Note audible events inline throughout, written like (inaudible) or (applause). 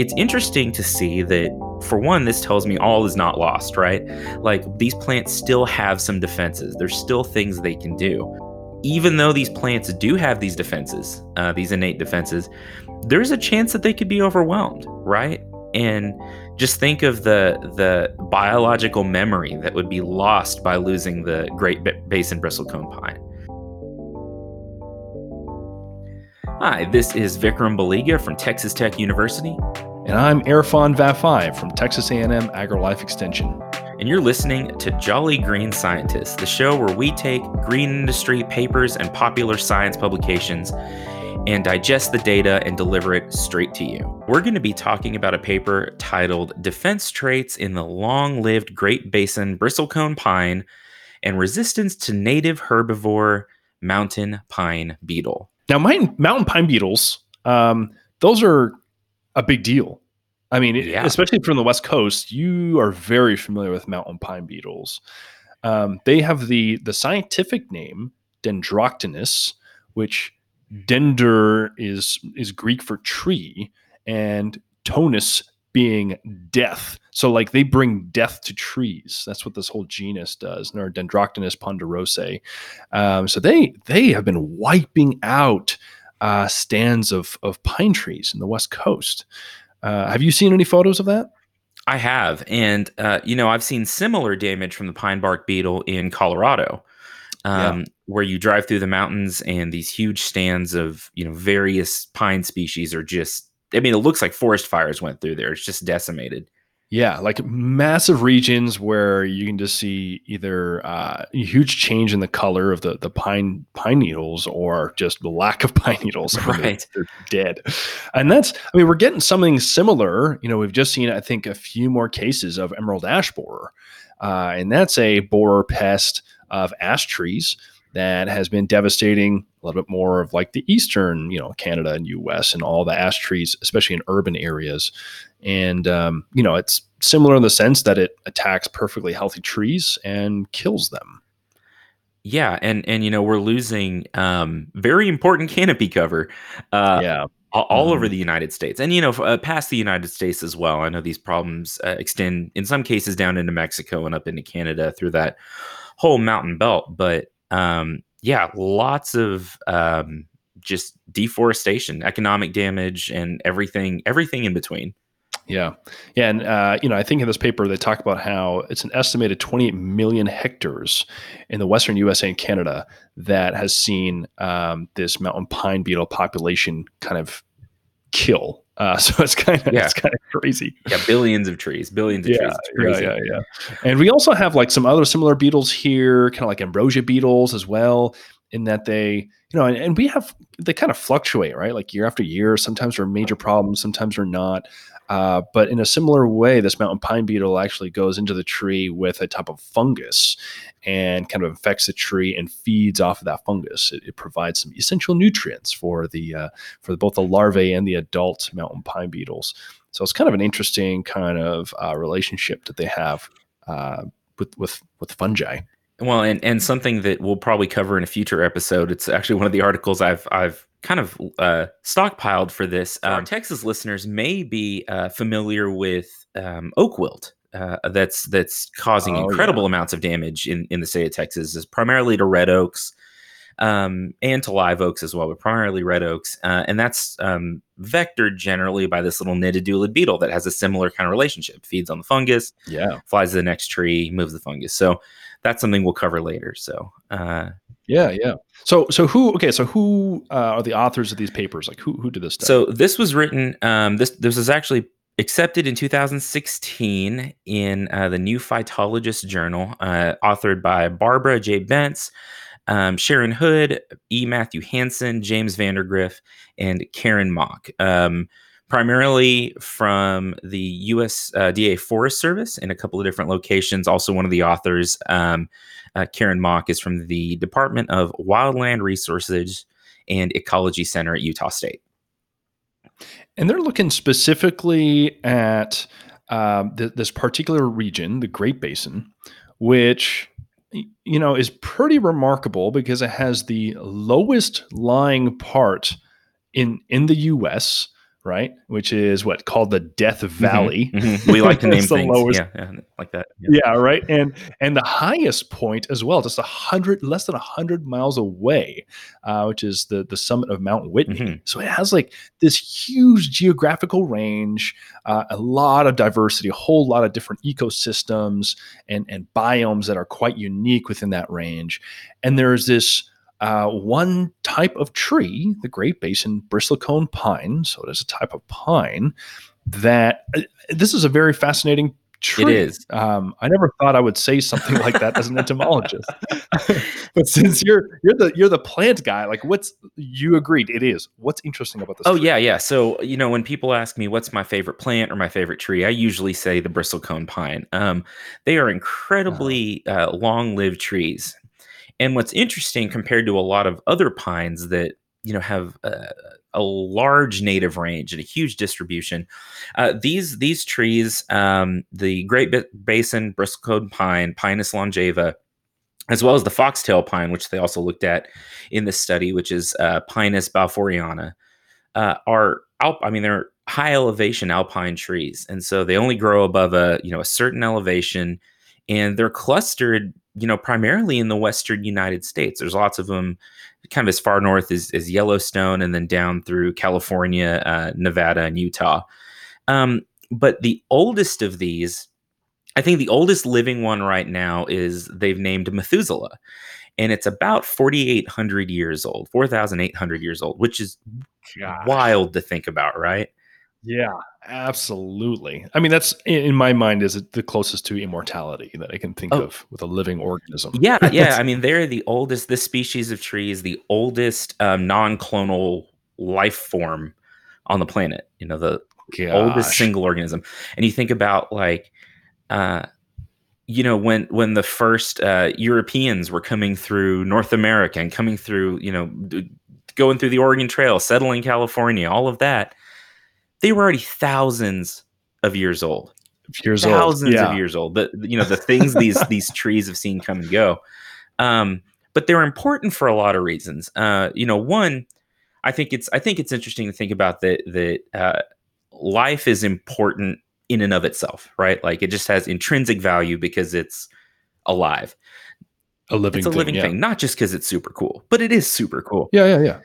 it's interesting to see that, for one, this tells me all is not lost, right? Like these plants still have some defenses, there's still things they can do. Even though these plants do have these defenses, uh, these innate defenses, there's a chance that they could be overwhelmed, right? And just think of the the biological memory that would be lost by losing the Great Basin bristlecone pine. Hi, this is Vikram Baliga from Texas Tech University. And I'm Erfan Vafaie from Texas A&M AgriLife Extension. And you're listening to Jolly Green Scientists, the show where we take green industry papers and popular science publications and digest the data and deliver it straight to you. We're going to be talking about a paper titled Defense Traits in the Long Lived Great Basin Bristlecone Pine and Resistance to Native Herbivore Mountain Pine Beetle. Now, mountain pine beetles, um, those are a big deal. I mean, yeah. especially from the West Coast, you are very familiar with mountain pine beetles. Um, they have the the scientific name Dendroctonus, which dender is is Greek for tree, and tonus being death. So like they bring death to trees. That's what this whole genus does. Or Dendroctonus ponderosae. Um, so they they have been wiping out uh, stands of of pine trees in the west coast. Uh, have you seen any photos of that? I have, and uh, you know I've seen similar damage from the pine bark beetle in Colorado. Um, yeah. where you drive through the mountains and these huge stands of you know various pine species are just I mean, it looks like forest fires went through there. It's just decimated. Yeah, like massive regions where you can just see either uh, a huge change in the color of the, the pine pine needles or just the lack of (laughs) pine needles. Right, they're, they're, dead, and that's. I mean, we're getting something similar. You know, we've just seen I think a few more cases of emerald ash borer, uh, and that's a borer pest of ash trees that has been devastating a little bit more of like the eastern, you know, Canada and U.S. and all the ash trees, especially in urban areas. And um, you know, it's similar in the sense that it attacks perfectly healthy trees and kills them. Yeah, and and you know we're losing um, very important (laughs) canopy cover. Uh, yeah. All, all mm-hmm. over the United States, and you know, uh, past the United States as well. I know these problems uh, extend, in some cases, down into Mexico and up into Canada through that whole mountain belt. But um, yeah, lots of um, just deforestation, economic damage, and everything, everything in between. Yeah, yeah, and uh, you know, I think in this paper they talk about how it's an estimated 28 million hectares in the western USA and Canada that has seen um, this mountain pine beetle population kind of kill. Uh, (laughs) so it's kind of yeah. it's kind of crazy. Yeah, billions of trees, billions of yeah, trees. Yeah, yeah, yeah. And we also have like some other similar beetles here, kind of like ambrosia beetles as well, in that they, you know, and, and we have they kind of fluctuate, right? Like year after year. Sometimes they're major problems, sometimes they're not. Uh, but in a similar way, this mountain pine beetle actually goes into the tree with a type of fungus and kind of infects the tree and feeds off of that fungus. It, it provides some essential nutrients for the uh, for both the larvae and the adult mountain pine beetles. So it's kind of an interesting kind of uh, relationship that they have uh, with with with fungi. Well, and, and something that we'll probably cover in a future episode. It's actually one of the articles I've I've kind of uh, stockpiled for this. Um, Texas listeners may be uh, familiar with um, oak wilt. Uh, that's that's causing oh, incredible yeah. amounts of damage in, in the state of Texas. Is primarily to red oaks um, and to live oaks as well, but primarily red oaks, uh, and that's um, vectored generally by this little nitidulid beetle that has a similar kind of relationship. Feeds on the fungus, yeah, flies to the next tree, moves the fungus. So that's something we'll cover later. So uh, yeah, yeah. So so who? Okay, so who uh, are the authors of these papers? Like who who did this? Study? So this was written. Um, this this was actually accepted in 2016 in uh, the New Phytologist Journal, uh, authored by Barbara J. Bentz, um, Sharon Hood, E. Matthew Hansen, James Vandygriff, and Karen Mock. Um, primarily from the USDA uh, Forest Service in a couple of different locations. Also, one of the authors, um, uh, Karen Mock, is from the Department of Wildland Resources and Ecology Center at Utah State. And they're looking specifically at um, th- this particular region, the Great Basin, which you know is pretty remarkable because it has the lowest lying part in in the U.S right? Which is what called the Death mm-hmm. Valley. Mm-hmm, mm-hmm. (laughs) We (laughs) like to name things, lowest, yeah, yeah, like that. Yeah. yeah. right. And and the highest point as well, just a hundred, less than a hundred miles away, uh, which is the the summit of Mount Whitney. Mm-hmm. So it has like this huge geographical range, uh, a lot of diversity, a whole lot of different ecosystems and and biomes that are quite unique within that range. And there's this uh, one type of tree, the Great Basin bristlecone pine, so it is a type of pine that uh, this is a very fascinating tree. It is. Um, I never thought I would say something like that as an entomologist, (laughs) but since you're you're the you're the plant guy, like what's you agreed it is. What's interesting about this? Oh tree? yeah, yeah. So you know when people ask me what's my favorite plant or my favorite tree, I usually say the bristlecone pine. Um, they are incredibly uh, long-lived trees. And what's interesting compared to a lot of other pines that you know have uh, a large native range and a huge distribution, uh, these these trees, um, the Great Basin bristlecone pine, Pinus longaeva, as well as the foxtail pine, which they also looked at in this study, which is uh, Pinus balfouriana, uh, are alp- I mean, they're high elevation alpine trees, and so they only grow above a you know a certain elevation, and they're clustered you know, primarily in the western United States. There's lots of them kind of as far north as, as Yellowstone and then down through California, uh, Nevada, and Utah. Um, but the oldest of these, I think the oldest living one right now is they've named Methuselah. And it's about 4,800 years old, 4,800 years old, which is wild to think about, right? Yeah, absolutely. I mean, that's in my mind is the closest to immortality that I can think oh. of with a living organism. Yeah, (laughs) yeah. I mean, they're the oldest. This species of tree is the oldest um, non-clonal life form on the planet. You know, the Gosh. oldest single organism. And you think about like, uh, you know, when when the first uh, Europeans were coming through North America and coming through, you know, going through the Oregon Trail, settling California, all of that they were already thousands of years old. Years thousands old. Yeah. of years old. The you know the things these (laughs) these trees have seen come and go. Um, but they're important for a lot of reasons. Uh, you know, one, I think it's I think it's interesting to think about that that uh, life is important in and of itself, right? Like it just has intrinsic value because it's alive. A living it's a thing, living yeah. thing, not just because it's super cool, but it is super cool. Yeah, yeah, yeah.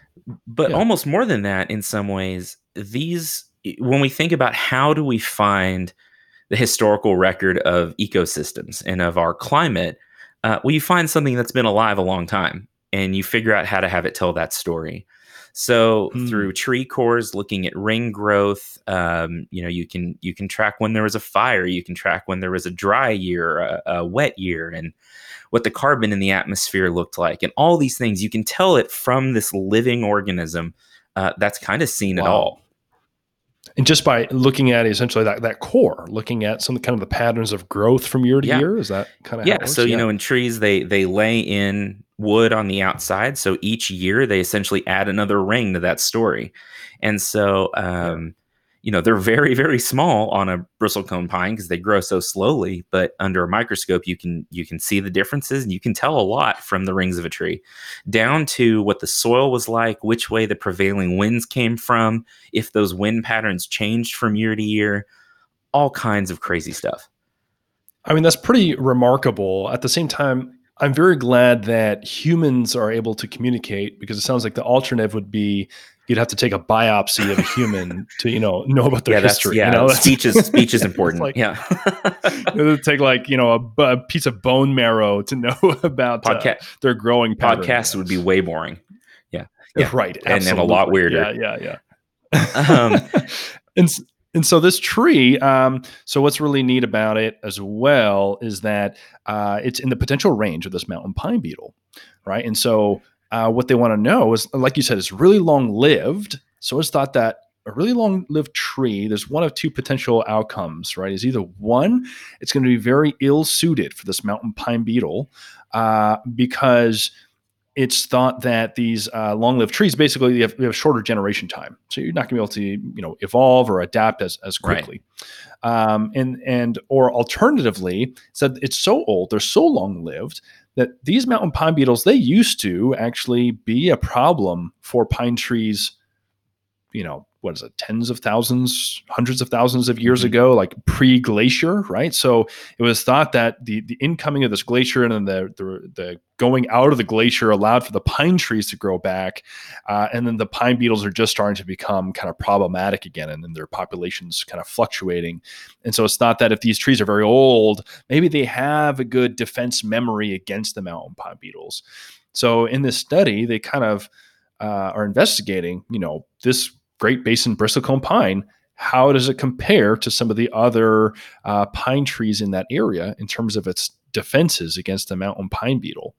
But yeah. almost more than that in some ways, these when we think about how do we find the historical record of ecosystems and of our climate, uh, well, you find something that's been alive a long time and you figure out how to have it tell that story. So hmm. through tree cores, looking at ring growth, um, you know, you can you can track when there was a fire, you can track when there was a dry year, a, a wet year, and what the carbon in the atmosphere looked like, and all these things. You can tell it from this living organism uh, that's kind of seen wow. it all and just by looking at essentially that, that core looking at some kind of the patterns of growth from year to yeah. year is that kind of yeah so you know in trees they they lay in wood on the outside so each year they essentially add another ring to that story. And so um, you know they're very very small on a bristlecone pine because they grow so slowly but under a microscope you can you can see the differences and you can tell a lot from the rings of a tree. Down to what the soil was like which way the prevailing winds came from if those wind patterns changed from year to year all kinds of crazy stuff. I mean that's pretty remarkable. At the same time I'm very glad that humans are able to communicate because it sounds like the alternative would be you'd have to take a biopsy of a human to you know know about their yeah, history. Yeah, you know? speech is speech is (laughs) important. like, yeah, (laughs) it would take like you know a, a, piece of bone marrow to know (laughs) about Podca- uh, their growing. Podcasts would be way boring. Yeah, yeah. right, and, and, a lot weirder. Yeah, yeah, yeah. um, and and so this tree, um, so what's really neat about it as well is that uh, it's in the potential range of this mountain pine beetle, right? And so uh, what they want to know is, like you said, it's really long lived. So it's thought that a really long lived tree, there's one of two potential outcomes, right? Is either one, it's going to be very ill suited for this mountain pine beetle uh, because it's thought that these uh, long-lived trees basically have, have shorter generation time, so you're not going to be able to you know evolve or adapt as as quickly. Right. Um, and and or alternatively, said it's so old, they're so long-lived that these mountain pine beetles they used to actually be a problem for pine trees you know, what is it, tens of thousands, hundreds of thousands of years mm-hmm. ago, like pre-glacier, right? So it was thought that the the incoming of this glacier and then the the, the going out of the glacier allowed for the pine trees to grow back, uh, and then the pine beetles are just starting to become kind of problematic again, and then their populations kind of fluctuating. And so it's thought that if these trees are very old, maybe they have a good defense memory against the mountain pine beetles. So in this study, they kind of uh, are investigating, you know, this Great Basin bristlecone pine, how does it compare to some of the other uh, pine trees in that area in terms of its defenses against the mountain pine beetle?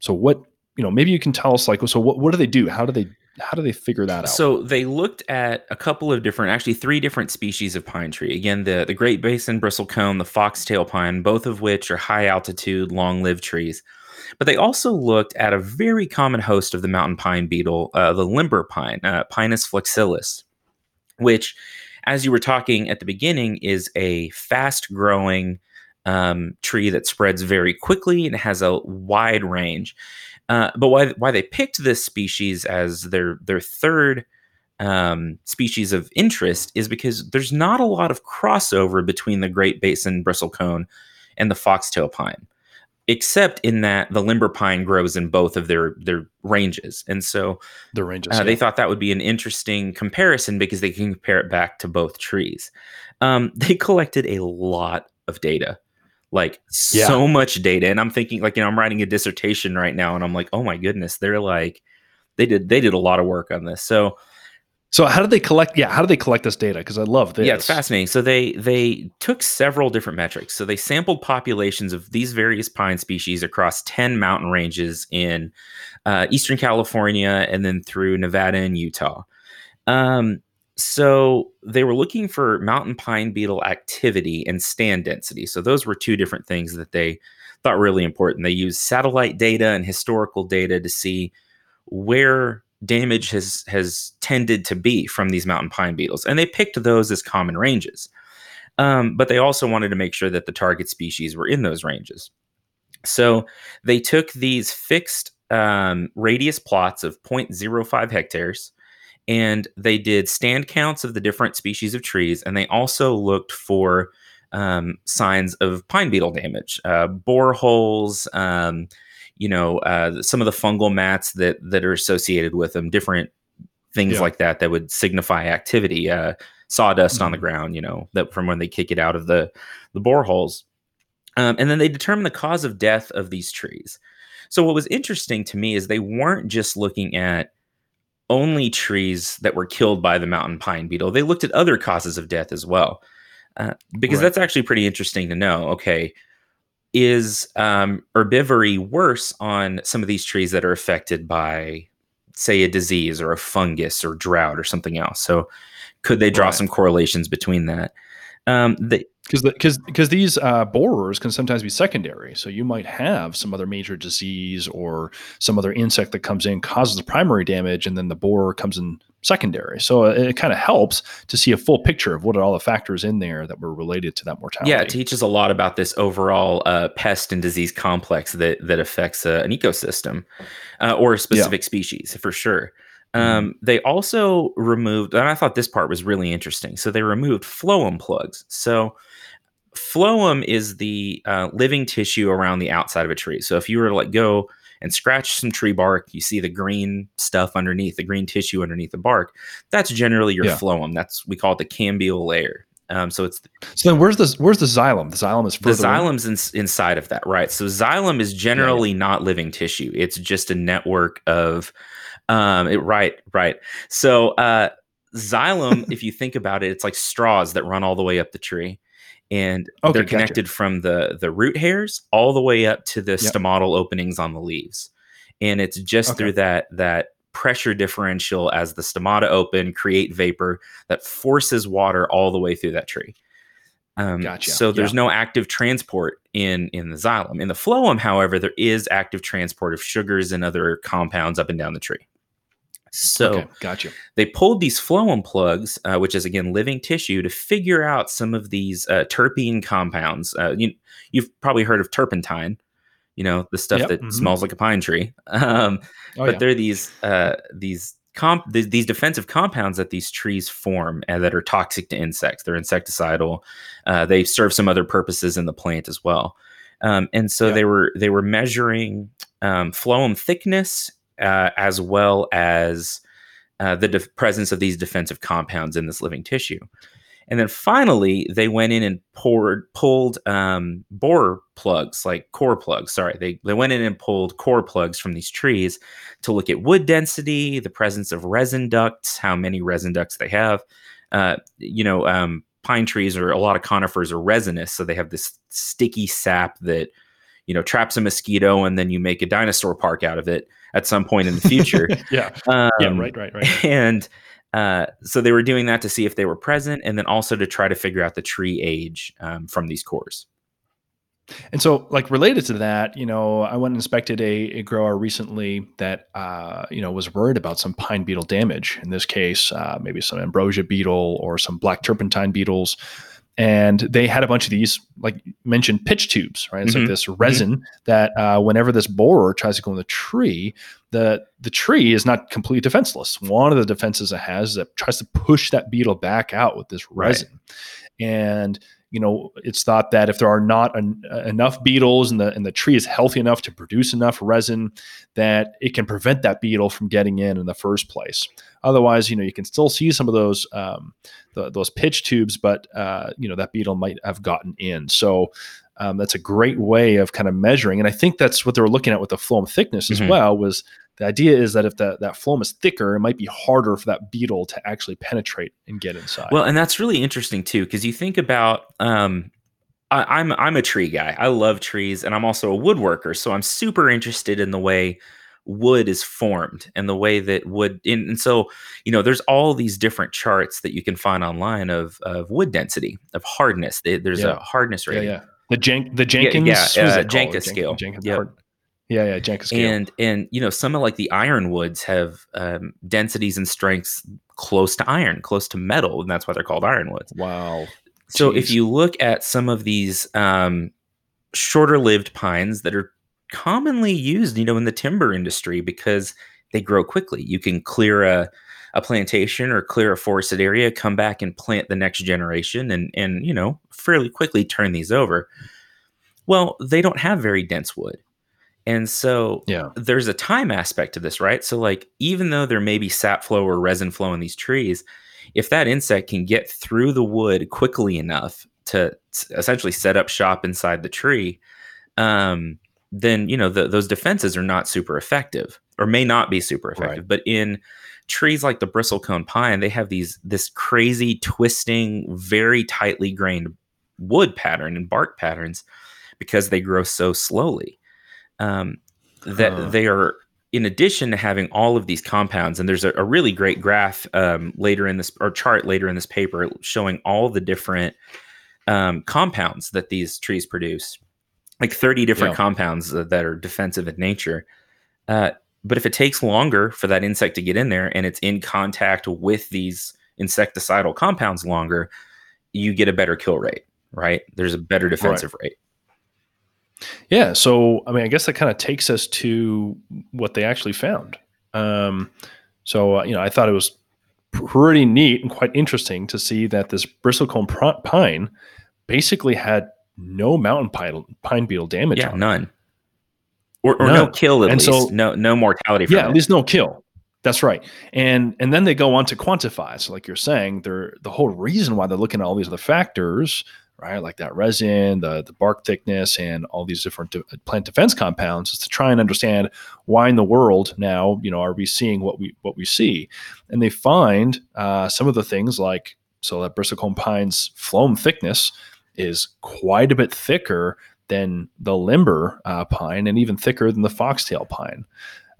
So what you know, maybe you can tell us like, so what, what do they do? How do they how do they figure that out? So they looked at a couple of different, actually three different species of pine tree. Again, the the Great Basin bristlecone, the foxtail pine, both of which are high altitude, long lived trees. But they also looked at a very common host of the mountain pine beetle, uh, the limber pine, uh, Pinus flexilis, which, as you were talking at the beginning, is a fast growing um, tree that spreads very quickly and has a wide range. Uh, but why why they picked this species as their their third um, species of interest is because there's not a lot of crossover between the Great Basin bristlecone and the foxtail pine except in that the limber pine grows in both of their their ranges and so the ranges uh, yeah. they thought that would be an interesting comparison because they can compare it back to both trees um, (laughs) they collected a lot of data like yeah. so much data and i'm thinking like you know i'm writing a dissertation right now and i'm like oh my goodness they're like they did they did a lot of work on this so so how did they collect? Yeah, how do they collect this data? Because I love this. Yeah, it's fascinating. So they they took several different metrics. So they sampled populations of these various pine species across ten mountain ranges in uh, eastern California and then through Nevada and Utah. Um, so they were looking for mountain pine beetle activity and stand density. So those were two different things that they thought really important. They used satellite data and historical data to see where damage has has tended to be from these mountain pine beetles, and they picked those as common ranges. Um, but they also wanted to make sure that the target species were in those ranges. So they took these fixed um, radius plots of 0.05 hectares and they did stand counts of the different species of trees and they also looked for um, signs of pine beetle damage, uh, bore holes, um, you know uh, some of the fungal mats that that are associated with them different things yeah. like that that would signify activity uh, sawdust mm-hmm. on the mm-hmm. ground you know that from when they kick it out of the the boreholes um, and then they determine the cause of death of these trees so what was interesting to me is they weren't just looking at only trees that were killed by the mountain pine beetle they looked at other causes of death as well uh, because right. that's actually pretty interesting to know okay is um, herbivory worse on some of these trees that are affected by, say, a disease or a fungus or drought or something else? So, could they draw right. some correlations between that? Um, because because because these uh, borers can sometimes be secondary. So you might have some other major disease or some other insect that comes in causes the primary damage, and then the borer comes in secondary. So it, it kind of helps to see a full picture of what are all the factors in there that were related to that mortality. Yeah, it teaches a lot about this overall uh, pest and disease complex that that affects uh, an ecosystem uh, or a specific yeah. species for sure. Mm-hmm. Um, they also removed, and I thought this part was really interesting. So they removed phloem plugs. So phloem is the uh, living tissue around the outside of a tree. So if you were to like go and scratch some tree bark, you see the green stuff underneath, the green tissue underneath the bark. That's generally your yeah. phloem. That's we call it the cambial layer. Um, so it's so then where's the where's the xylem? The xylem is the xylem's in, inside of that, right? So xylem is generally yeah. not living tissue. It's just a network of um, it, right, right. So uh, xylem, (laughs) if you think about it, it's like straws that run all the way up the tree and okay, they're connected gotcha. from the the root hairs all the way up to the yep. stomatal openings on the leaves and it's just okay. through that that pressure differential as the stomata open create vapor that forces water all the way through that tree um, gotcha. so there's yeah. no active transport in in the xylem in the phloem however there is active transport of sugars and other compounds up and down the tree so okay, gotcha. They pulled these phloem plugs, uh, which is again living tissue, to figure out some of these uh, terpene compounds. Uh, you, have probably heard of turpentine, you know, the stuff yep, that mm-hmm. smells like a pine tree. (laughs) Um, oh, but yeah. they're these uh, these comp th- these defensive compounds that these trees form and that are toxic to insects. They're insecticidal. Uh, they serve some other purposes in the plant as well. Um, and so they were they were measuring um, phloem thickness uh, as well as uh, the de- presence of these defensive compounds in this living tissue. And then finally, they went in and poured, pulled um, bore plugs, like core plugs. Sorry, they, they went in and pulled core plugs from these trees to look at wood density, the presence of resin ducts, how many resin ducts they have. Uh, you know, um, pine trees or a lot of conifers are resinous, so they have this sticky sap that you know traps a mosquito, and then you make a dinosaur park out of it at some point in the future. (laughs) yeah, um, yeah, right, right, right. And uh, so they were doing that to see if they were present, and then also to try to figure out the tree age um, from these cores. And so, like related to that, you know, I went and inspected a, a grower recently that, uh, you know, was worried about some pine beetle damage. In this case, uh, maybe some ambrosia beetle or some black turpentine beetles and they had a bunch of these like mentioned pitch tubes right it's mm-hmm. like this resin mm-hmm. that uh, whenever this borer tries to go in the tree the the tree is not completely defenseless one of the defenses it has is that tries to push that beetle back out with this resin right. and you know it's thought that if there are not en- enough beetles and the and the tree is healthy enough to produce enough resin that it can prevent that beetle from getting in in the first place otherwise you know you can still see some of those um, the, those pitch tubes but uh, you know that beetle might have gotten in so um, that's a great way of kind of measuring and i think that's what they were looking at with the phloem thickness as mm-hmm. well was the idea is that if that, that phloem is thicker, it might be harder for that beetle to actually penetrate and get inside. Well, and that's really interesting too, because you think about um, I, am I'm, I'm a tree guy. I love trees, and I'm also a woodworker, so I'm super interested in the way wood is formed and the way that wood. In, and so you know, there's all these different charts that you can find online of of wood density, of hardness. There's yeah. a hardness rating. Yeah, yeah. The Jen- the Jenkins yeah, yeah uh, Jenkins scale. Jenkins, Jenkins yeah, yeah, Jenkins. And and you know some of like the ironwoods have um, densities and strengths close to iron, close to metal, and that's why they're called ironwoods. Wow. So Jeez. if you look at some of these um, shorter-lived pines that are commonly used, you know, in the timber industry because they grow quickly. You can clear a a plantation or clear a forested area, come back and plant the next generation, and and you know fairly quickly turn these over. Well, they don't have very dense wood. And so yeah. there's a time aspect to this, right? So like even though there may be sap flow or resin flow in these trees, if that insect can get through the wood quickly enough to, essentially set up shop inside the tree, um, then you know the, those defenses are not super effective or may not be super effective. Right. But in trees like the bristlecone pine, they have these this crazy twisting, very tightly grained wood pattern and bark patterns because they grow so slowly um, that huh. they are in addition to having all of these compounds and there's a, a really great graph um, later in this or chart later in this paper showing all the different um, compounds that these trees produce like 30 different yeah. compounds that are defensive in nature uh, but if it takes longer for that insect to get in there and it's in contact with these insecticidal compounds longer you get a better kill rate right there's a better defensive right. rate yeah. So, I mean, I guess that kind of takes us to what they actually found. Um, so, uh, you know, I thought it was pretty neat and quite interesting to see that this bristlecone pine basically had no mountain pine, pine beetle damage. Yeah, none. Or, or none. no kill at and least. So, no, no mortality. yeah, it. at least no kill. That's right. And and then they go on to quantify. So, like you're saying, they're the whole reason why they're looking at all these other factors right? Like that resin, the, the bark thickness, and all these different de- plant defense compounds is to try and understand why in the world now, you know, are we seeing what we what we see? And they find uh, some of the things like so that bristlecone pine's phloem thickness is quite a bit thicker than the limber uh, pine and even thicker than the foxtail pine.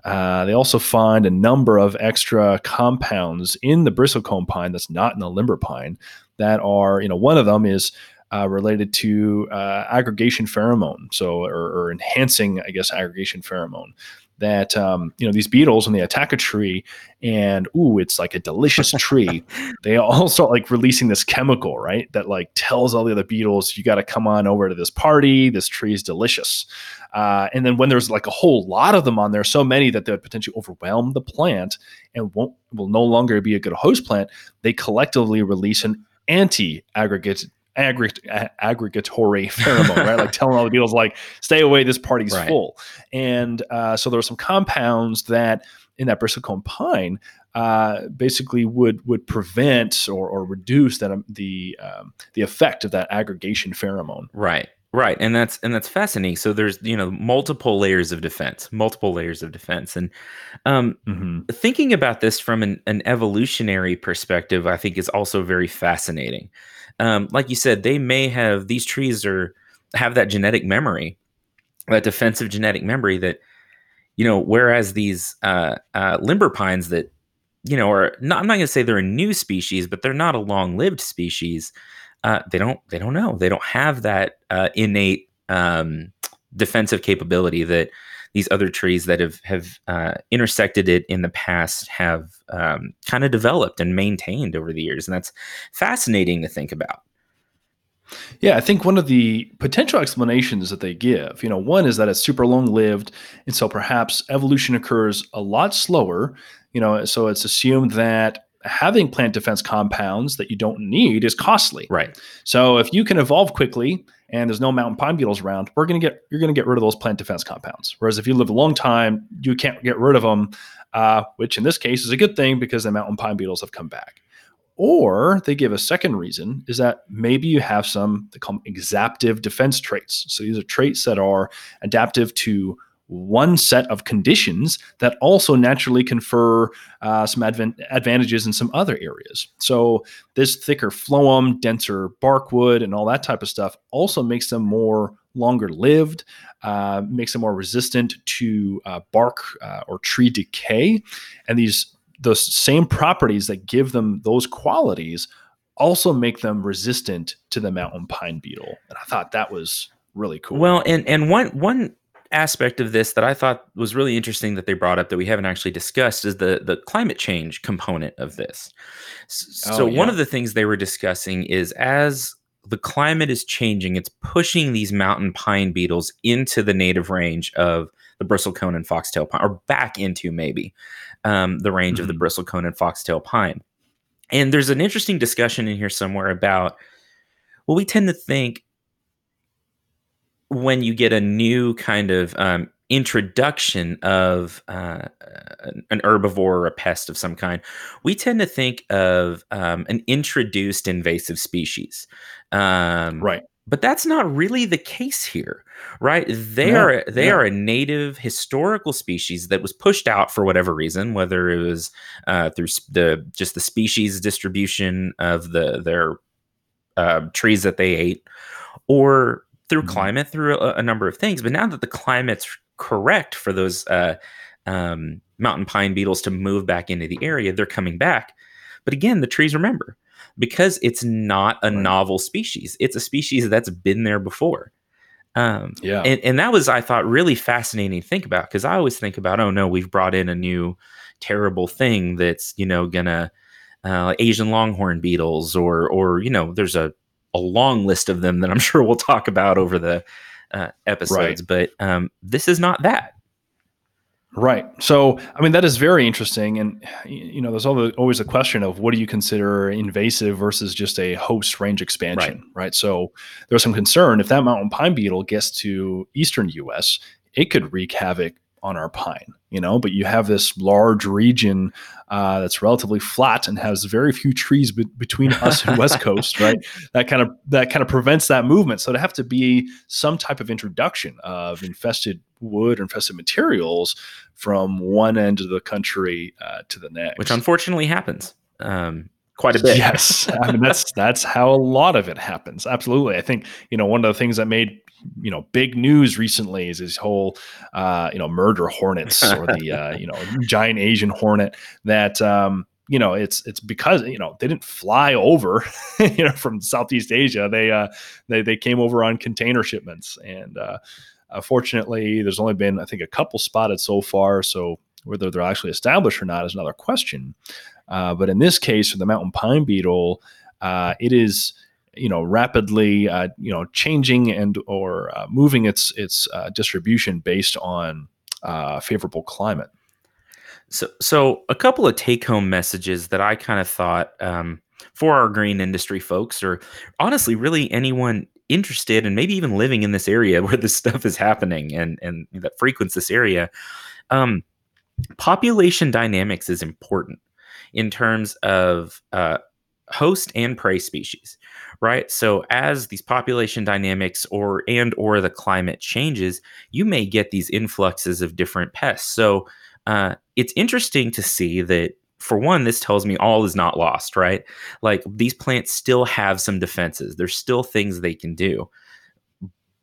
Uh, they also find a number of extra compounds in the bristlecone pine that's not in the limber pine that are, you know, one of them is uh, related to uh, aggregation pheromone, so or, or, enhancing, I guess, aggregation pheromone. that um, you know these beetles when they attack a tree and ooh it's like a delicious (laughs) tree they all start like releasing this chemical right that like tells all the other beetles you got to come on over to this party this tree is delicious uh, and then when there's like a whole lot of them on there so many that they would potentially overwhelm the plant and won't will no longer be a good host plant they collectively release an anti-aggregate aggregate, aggregatory (laughs) pheromone, right? Like telling all the beetles, like, stay away, this party's right. full. And uh, so there are some compounds that in that bristlecone pine uh, basically would would prevent or, or reduce that um, the um, the effect of that aggregation pheromone. Right. Right, and that's and that's fascinating. So there's you know multiple layers of defense, multiple layers of defense, and um, mm-hmm. thinking about this from an, an evolutionary perspective, I think is also very fascinating um, like you said, they may have these trees are have that genetic memory, that defensive genetic memory that you know. Whereas these uh, uh, limber pines that you know are not, I'm not going to say they're a new species, but they're not a long lived species. Uh, they don't they don't know they don't have that uh, innate um, defensive capability that these other trees that have have uh, intersected it in the past have um, kind of developed and maintained over the years, and that's fascinating to think about. Yeah, I think one of the potential explanations that they give, you know, one is that it's super long lived, and so perhaps evolution occurs a lot slower. You know, so it's assumed that having plant defense compounds that you don't need is costly. Right. So if you can evolve quickly and there's no mountain pine beetles around, we're going to get you're to get rid of those plant defense compounds. Whereas if you live a long time, you can't get rid of them, uh, which in this case is a good thing because the mountain pine beetles have come back. Or they give a second reason is that maybe you have some they call them exaptive defense traits. So these are traits that are adaptive to one set of conditions that also naturally confer uh, some advan- advantages in some other areas. So, this thicker phloem, denser barkwood, and all that type of stuff also makes them more longer lived, uh, makes them more resistant to uh, bark uh, or tree decay. And these those same properties that give them those qualities also make them resistant to the mountain pine beetle. And I thought that was really cool. Well, and and one one aspect of this that I thought was really interesting that they brought up that we haven't actually discussed is the the climate change component of this. So oh, yeah. one of the things they were discussing is as the climate is changing, it's pushing these mountain pine beetles into the native range of the bristlecone and foxtail pine, or back into maybe um, the range mm-hmm. of the mm-hmm. bristlecone and foxtail pine. And there's an interesting discussion in here somewhere about well, we tend to think when you get a new kind of um, introduction of uh, an herbivore or a pest of some kind, we tend to think of um, an introduced invasive species. Um, right. But that's not really the case here, right? They no, are they no. are a native historical species that was pushed out for whatever reason, whether it was uh, through the just the species distribution of the their uh, trees that they ate, or through mm-hmm. climate, through a, a, number of things. But now that the climate's correct for those uh, um, mountain pine beetles to move back into the area, they're coming back. But again, the trees remember because it's not a novel species. It's a species that's been there before. Um, yeah. And, and that was, I thought, really fascinating to think about because I always think about, oh no, we've brought in a new terrible thing that's, you know, gonna, uh, Asian longhorn beetles or, or, you know, there's a a long list of them that I'm (laughs) sure we'll talk about over the uh, episodes. Right. But um, this is not that. Right. So, I mean, that is very interesting. And, you know, there's always a question of what do you consider invasive versus just a host range expansion, right? right? So, there's some concern if that mountain pine beetle gets to eastern US, it could wreak havoc on our pine, you know, but you have this large region uh, that's relatively flat and has very few trees be- between us and West Coast, (laughs) right? That kind of that kind of prevents that movement. So to have to be some type of introduction of infested wood or infested materials from one end of the country uh, to the next, which unfortunately happens. Um, quite a bit. Yes, I mean that's that's how a lot of it happens. Absolutely, I think you know one of the things that made you know big news recently is this whole uh, you know murder hornets or the (laughs) uh, you know giant Asian hornet that um, you know it's it's because you know they didn't fly over (laughs) you know from Southeast Asia they uh, they they came over on container shipments and uh, Uh, fortunately, there's only been, I think, a couple spotted so far. So whether they're actually established or not is another question. Uh, but in this case, for the mountain pine beetle, uh, it is you know rapidly uh, you know changing and or uh, moving its its uh, distribution based on uh, favorable climate. So, so a couple of take home messages that I kind of thought um, for our green industry folks, or honestly, really anyone interested and maybe even living in this area (laughs) where this stuff is happening and and that frequents this area. Um, population dynamics is important in terms of uh, host and prey species right? So as these population dynamics or and or the climate changes you may get these influxes of different pests. So uh, it's interesting to see that for one this tells me all is not lost right? Like these plants still have some defenses. There's still things they can do.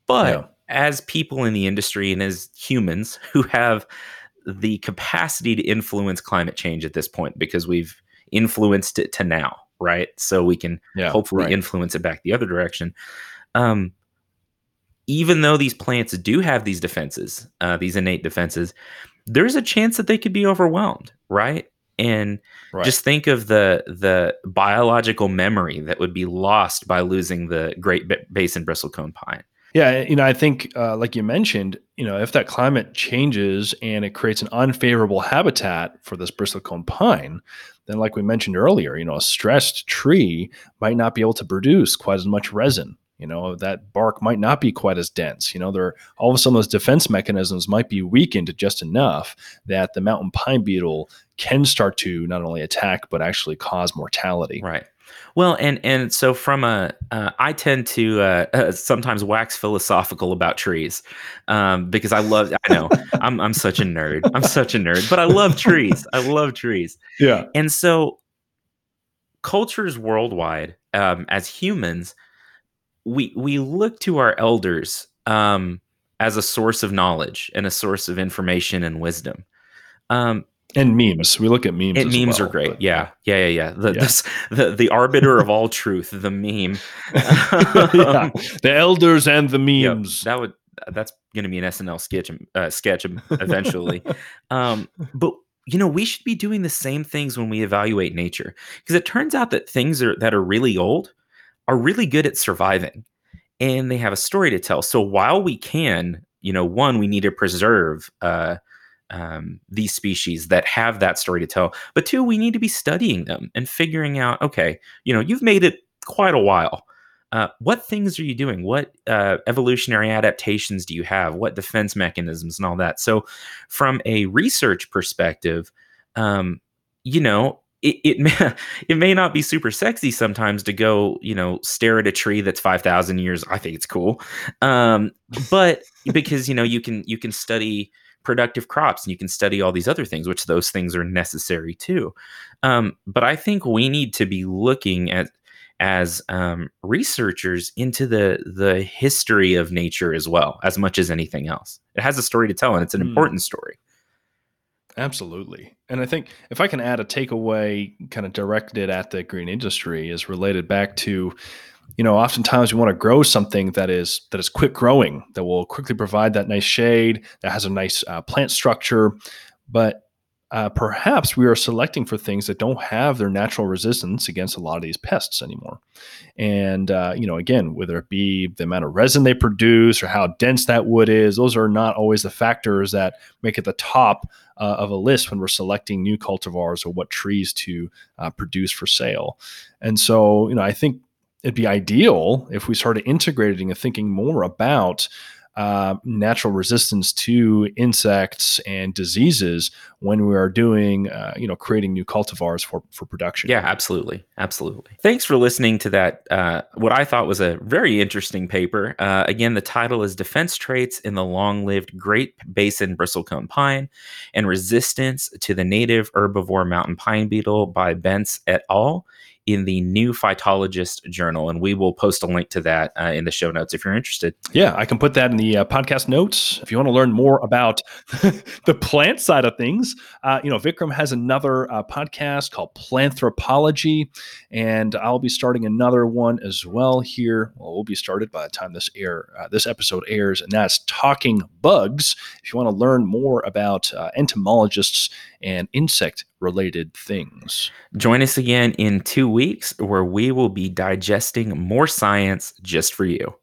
But yeah. as people in the industry and as humans (laughs) who have the capacity to influence climate change at this point because we've influenced it to now, right? So we can yeah, hopefully right. influence it back the other direction. Um, even though these plants do have these defenses, uh, these innate defenses, there's a chance that they could be overwhelmed, right? And right. just think of the the biological memory that would be lost by losing the Great Basin bristlecone pine. Yeah, you know, I think, uh, like you mentioned, you know, if that climate changes and it creates an unfavorable habitat for this bristlecone pine, then, like we mentioned earlier, you know, a stressed tree might not be able to produce quite as much resin. You know, that bark might not be quite as dense. You know, there all of a sudden those defense mechanisms might be weakened just enough that the mountain pine beetle can start to not only attack but actually cause mortality. Right. Well, and and so from a, uh, I tend to uh, uh, (laughs) sometimes wax philosophical about trees um, because I love. I know I'm I'm such a nerd. I'm such a nerd, but I love trees. I love trees. (laughs) Yeah. And so, cultures worldwide, um, as humans, we we look to our elders um, as a source of knowledge and a source of information and wisdom. Um, and memes. We look at memes. And memes well, are great. But, yeah. yeah, yeah, yeah. The, yeah. This, the the arbiter of all truth, the meme. (laughs) (laughs) yeah. The elders and the memes. Yep, that would that's going to be an SNL sketch uh, sketch eventually. (laughs) um, but you know, we should be doing the same things when we evaluate nature because it turns out that things are that are really old are really good at surviving and they have a story to tell. So while we can, you know, one, we need to preserve uh, um, these species that have that story to tell. But two, we need to be studying them and figuring out okay, you know, you've made it quite a while. Uh, what things are you doing? What uh, evolutionary adaptations do you have? What defense mechanisms and all that? So, from a research perspective, um, you know, it, it may (laughs) it may not be super sexy sometimes to go, you know, stare at a tree that's five thousand years. I think it's cool, um, but because you know you can you can study productive crops and you can study all these other things which those things are necessary too. Um, but i think we need to be looking at as um, researchers into the the history of nature as well as much as anything else. It has a story to tell and it's an mm. important story. Absolutely. And i think if i can add a takeaway kind of directed at the green industry is related back to you know, oftentimes we want to grow something that is that is quick growing, that will quickly provide that nice shade, that has a nice uh, plant structure, but uh, perhaps we are selecting for things that don't have their natural resistance against a lot of these pests anymore. And uh, you know, again, whether it be the amount of resin they produce or how dense that wood is, those are not always the factors that make it the top uh, of a list when we're selecting new cultivars or what trees to uh, produce for sale. And so, you know, I think it'd be ideal if we started integrating and thinking more about uh, natural resistance to insects and diseases when we are doing, uh, you know, creating new cultivars for for production. Yeah, absolutely, absolutely. Thanks for listening to that. Uh, what I thought was a very interesting paper. Uh, again, the title is "Defense Traits in the Long-Lived Great Basin Bristlecone Pine and Resistance to the Native Herbivore Mountain Pine Beetle" by Bentz et al in the New Phytologist Journal, and we will post a link to that uh, in the show notes if you're interested. Yeah, I can put that in the uh, podcast notes if you want to learn more about (laughs) the plant side of things. Uh, you know, Vikram has another uh, podcast called Planthropology, and I'll be starting another one as well here. Well, we'll be started by the time this air uh, this episode airs, and that's Talking Bugs. If you want to learn more about uh, entomologists and insect related things. Join us again in two weeks where we will be digesting more science just for you.